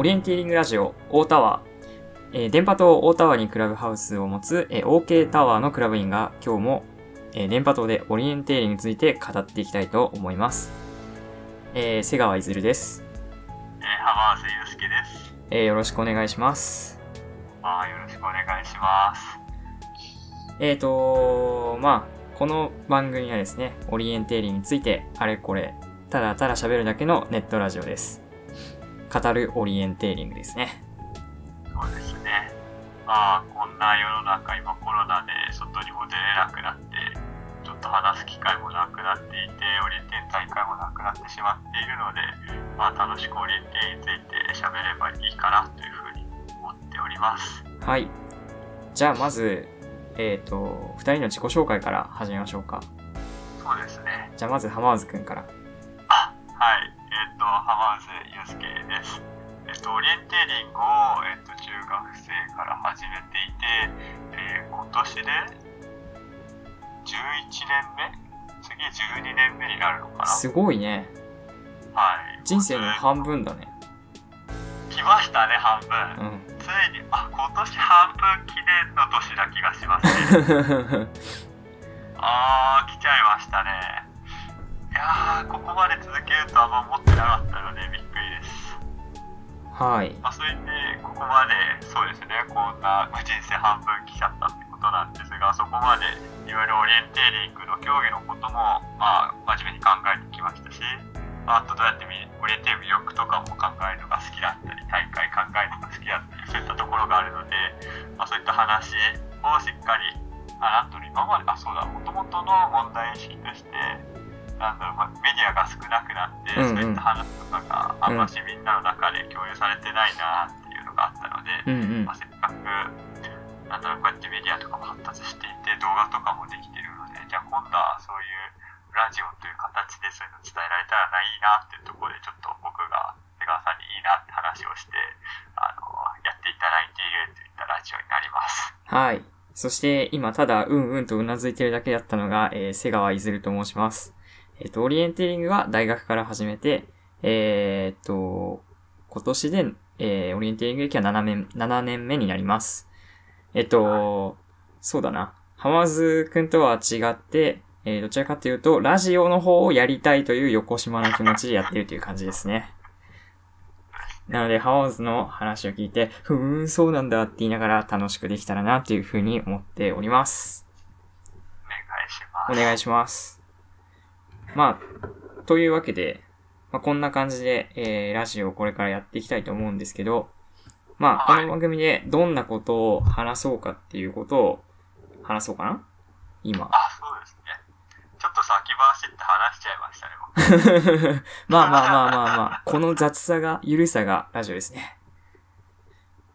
オリエンティリングラジオ大タワー、えー電波塔大タワーにクラブハウスを持つ、えー OK タワーのクラブ員が今日も、えー電波塔でオリエンテーリングについて語っていきたいと思います。えー、瀬川いずるです、えー、浜瀬祐介です。えーよろしくお願いします。あーよろしくお願いします。えーとまあ、この番組はですね、オリエンテーリングについてあれこれ、ただただ喋るだけのネットラジオです。語るオリエンテーリングですね。そうですね。まあ、こんな世の中、今コロナで外にも出れなくなって、ちょっと話す機会もなくなっていて、オリエンテーリング大会もなくなってしまっているので、まあ、楽しくオリエンテーリングについて喋ればいいかなというふうに思っております。はい。じゃあまず、えっ、と、二人の自己紹介から始めましょうか。そうですね。じゃあまず浜津くんから。あ、はい。えっ、と、浜瀬祐介です。えっ、と、オリエンテーリングを、えっ、と、中学生から始めていて、えー今年で11年目？次12年目になるのかな？すごいね。はい。人生の半分だね。来ましたね、半う分。ん。ついに、あ、今年半分記念の年な気がしますね。あー、来ちゃいましたね。いやー、ここまで続けるとあんま思ってなかったので、びっくりです。はい。まあ、それでここまでそうですねこんなまあ人生半分来ちゃったってことなんですがそこまでいろいろオリエンテーリングの競技のことも、まあ、真面目に考えてきましたしあとどうやってみオリエンテーリング魅力とかも考えるのが好きだったり大会考えるのが好きだったりそういったところがあるので、まあ、そういった話をしっかりあなんと今まであそうだもともとの問題意識としてなんだろう、まあ、メディアが少なくなって、そういった話とかがあんましみんなの中で共有されてないなっていうのがあったので、うんうんまあ、。せっかくなんだろうこうやってメディアとかも発達していて動画とかもできてるのでじゃあ今度はそういうラジオという形でそういうの伝えられたらないいなっていうところでちょっと僕が瀬川さんにいいなって話をしてあのやっていただいているといったラジオになります。はい。そして、今、ただ、うんうんとうなずいてるだけだったのが、えー、瀬川いずると申します。えっ、と、オリエンテーリングは大学から始めて、えーっと、今年で、えー、オリエンテーリング歴は7年、7年目になります。えっと、そうだな。浜津くんとは違って、えー、どちらかというと、ラジオの方をやりたいという横島な気持ちでやってるという感じですね。なので、ハワーズの話を聞いて、ふーん、そうなんだって言いながら楽しくできたらなというふうに思っております。お願いします。お願いします。まあ、というわけで、まあ、こんな感じで、えー、ラジオをこれからやっていきたいと思うんですけど、まあ、こはいの番組でどんなことを話そうかっていうことを話そうかな？今。あ、そうですね。ちょっと先走って話しちゃいましたね、僕。まあまあまあまあまあ、この雑さが、ゆるさがラジオですね。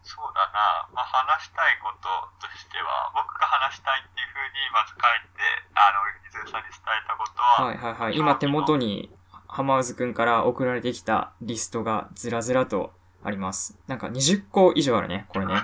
そうだな、まあ、話したいこととしては、僕が話したいっていうふうに、まず書いて、あの、伊豆さんに伝えたことは、はいはいはい。今手元に、浜津くんから送られてきたリストがずらずらとあります。なんか20個以上あるね、これね。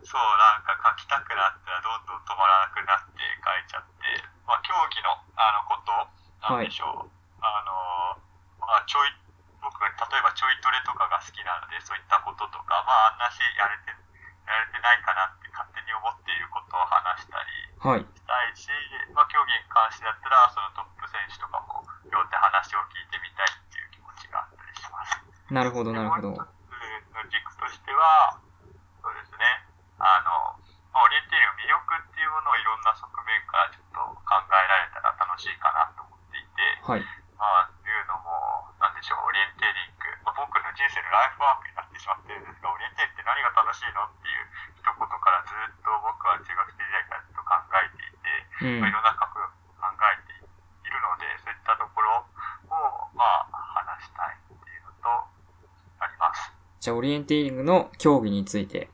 そう、なんか書きたくなったらどんどん止まらなくなって書いちゃって、まあ、競技の、あの、こと、なんでしょう。あの、まあ、ちょい、僕が例えばちょいトレとかが好きなので、そういったこととか、まあ、あんなしやれて、やれてないかなって勝手に思っていることを話したり、はい。したいし、まあ、競技に関してだったら、そのトップ選手とかも、呼んで話を聞いてみたいっていう気持ちがあったりします。なるほどなるほど。もう一つの軸としては、そうですね、あの、まあ、オリエンテーリングの魅力っていうものをいろんな側面からちょっと考えられたら楽しいかなと思っていて、はい。まあ、というのも、なんでしょう、オリエンテーリング、まあ、僕の人生のライフワークになってしまってるんですが、オリエンテーリングって何が楽しいのっていう一言からずっと僕は中学生時代からずっと考えていて、うんまあ、い。ろんな角度を考えているので、そういったところを、まあ、話したいっていうのと、あります。じゃあ、オリエンテーリングの競技について、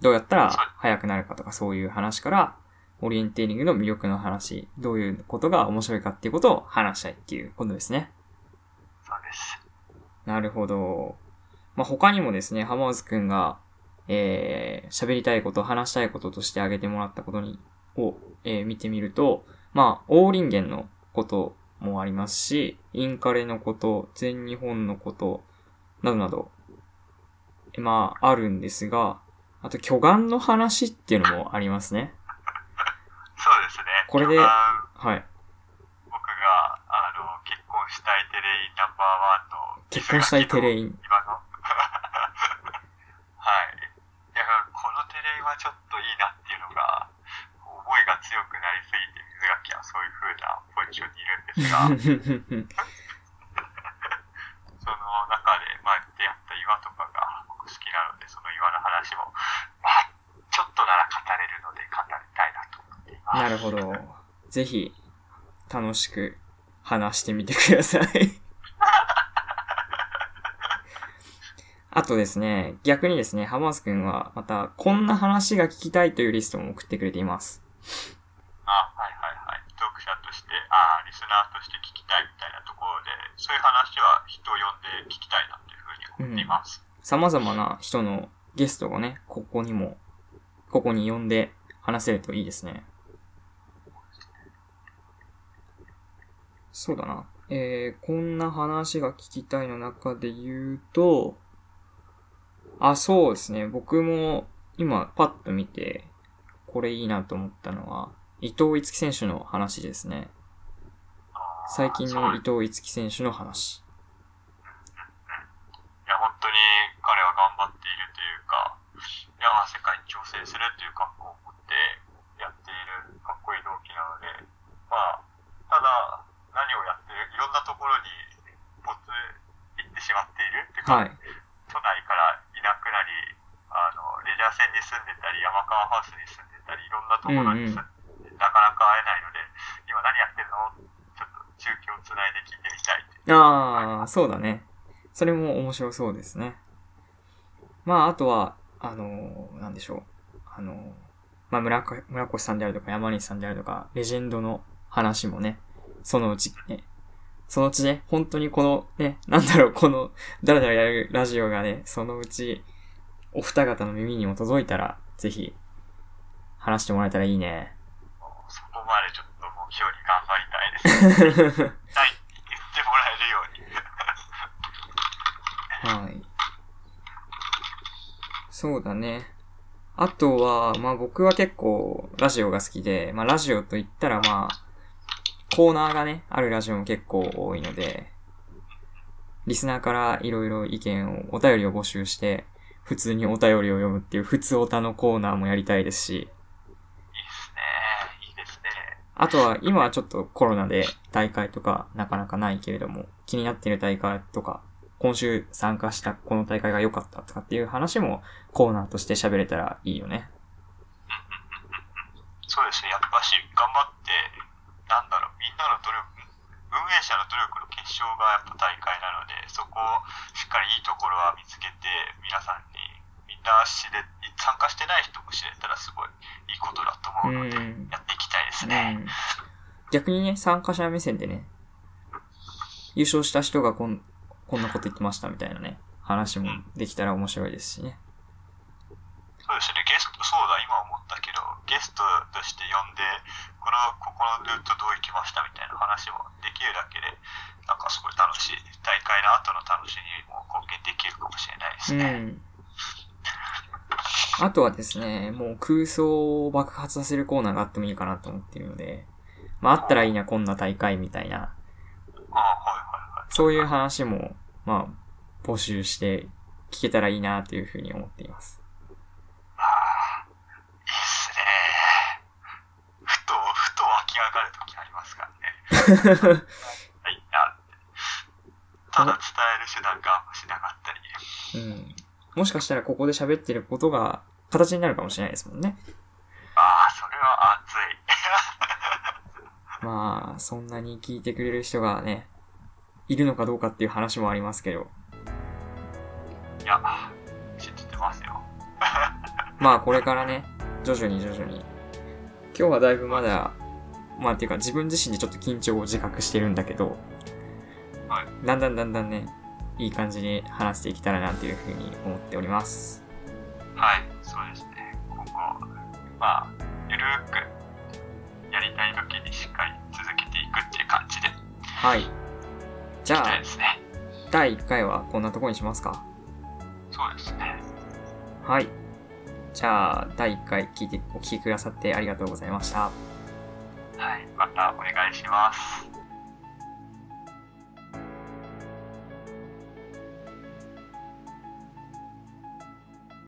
どうやったら速くなるかとかそういう話から、オリエンテーリングの魅力の話、どういうことが面白いかっていうことを話したいっていうことですね。そうです。なるほど。まあ、他にもですね、浜津くんが、えー、喋りたいこと、話したいこととして挙げてもらったことに、を、えー見てみると、まあ、大林源のこともありますし、インカレのこと、全日本のこと、などなど、まあ、あるんですが、あと、巨岩の話っていうのもありますね。そうですね。これではい。僕が、あの、結婚したいテレインナンバーワンの、結婚したいテレイン。今の。はい。いや、このテレインはちょっといいなっていうのが、思いが強くなりすぎて、水垣はそういう風なポジションにいるんですが、その中で、まあ、出会った岩とかが僕好きなので、その岩の話も、まあ、ちょっとなら語れるので語りたいなと思っています。なるほど。ぜひ、楽しく話してみてください。あとですね、逆にですね、ハマース君はまた、こんな話が聞きたいというリストも送ってくれています。あ、はいはいはい。読者として、あリスナーとして聞きたいみたいなところで、そういう話は人を呼んで聞きたいなっていうふうに思っています。様々な人のゲストがね、ここにも、ここに呼んで話せるといいですね。そうだな。えー、こんな話が聞きたいの中で言うと、あ、そうですね。僕も今パッと見て、これいいなと思ったのは、伊藤逸樹選手の話ですね。最近の伊藤逸樹選手の話。いや、本当に彼は頑張っているというか、いや、まあ世界に挑戦するっていう覚悟を持ってやっているかっこいい動機なので、まあ、ただ、何をやってる、いろんなところに没行ってしまっているっていうか、はい。都内からいなくなり、あの、レジャー線に住んでたり、山川ハウスに住んでたり、いろんなところに住んで、なかなか会えないので、今何やってるの？ちょっと中継をつないで聞いてみたい。ああ、そうだね。それも面白そうですね。まあ、あとは、あのーなんでしょう。あのーまあ、村越さんであるとか、山西さんであるとか、レジェンドの話もね、そのうちね、そのうちね、本当にこのね、なんだろう、この、だらだらやるラジオがね、そのうち、お二方の耳にも届いたら、ぜひ、話してもらえたらいいね。そこまでちょっと目標に頑張りたいです。はい言ってもらえるように。はい。そうだね。あとは、まあ僕は結構ラジオが好きで、まあラジオと言ったらまあ、コーナーがね、あるラジオも結構多いので、リスナーからいろいろ意見を、お便りを募集して、普通にお便りを読むっていう普通おたのコーナーもやりたいですし、いいですね。いいですね。あとは今はちょっとコロナで大会とかなかなかないけれども、気になってる大会とか、今週参加したこの大会が良かったとかっていう話もコーナーとして喋れたらいいよね。そうですね。やっぱし、頑張って、なんだろう、みんなの努力、運営者の努力の結晶がやっぱ大会なので、そこをしっかりいいところは見つけて、皆さんに、みんな知れ、参加してない人も知れたらすごいいいことだと思うので、うんやっていきたいですうね。ん。逆にね、参加者目線でね、優勝した人がこんこんなこと言ってましたみたいなね、話もできたら面白いですしね。そうですね、ゲスト、そうだ、今思ったけど、ゲストとして呼んで、この、ここのルートどう行きましたみたいな話もできるだけで、なんかすごい楽しい、大会の後の楽しみにも貢献できるかもしれないですうね。ん。あとはですね、もう空想を爆発させるコーナーがあってもいいかなと思ってるので、まああったらいいな、こんな大会みたいな。そういう話も、まあ、募集して聞けたらいいなというふうに思っています。ああ、いいっすね。ふと、ふと湧き上がるときありますからね。はい、なって。ただ伝える手段がしなかったり。うん。もしかしたらここで喋ってることが形になるかもしれない。ですもんね。ああ、それは熱い。まあ、そんなに聞い。てくれる人がね、い。るのかどうかってい。う話もありますけど、い。や、信じてますよ。まあこれからね、徐々に徐々に。今日はだい。ぶまだ、まあっていうか自分自身でちょっと緊張を自覚してるんだけど、はい、だんだんだんだんね、いい感じに話していけたらなというふうに思っております。はい、そうですね。今後、まあ、ゆるくやりたい時にしっかり続けていくっていう感じで。はい。じゃあ、ね、第1回はこんなとこにしますか？そうですね。はい。じゃあ、第1回聞いて、お聴きくださってありがとうございました。はい、またお願いします。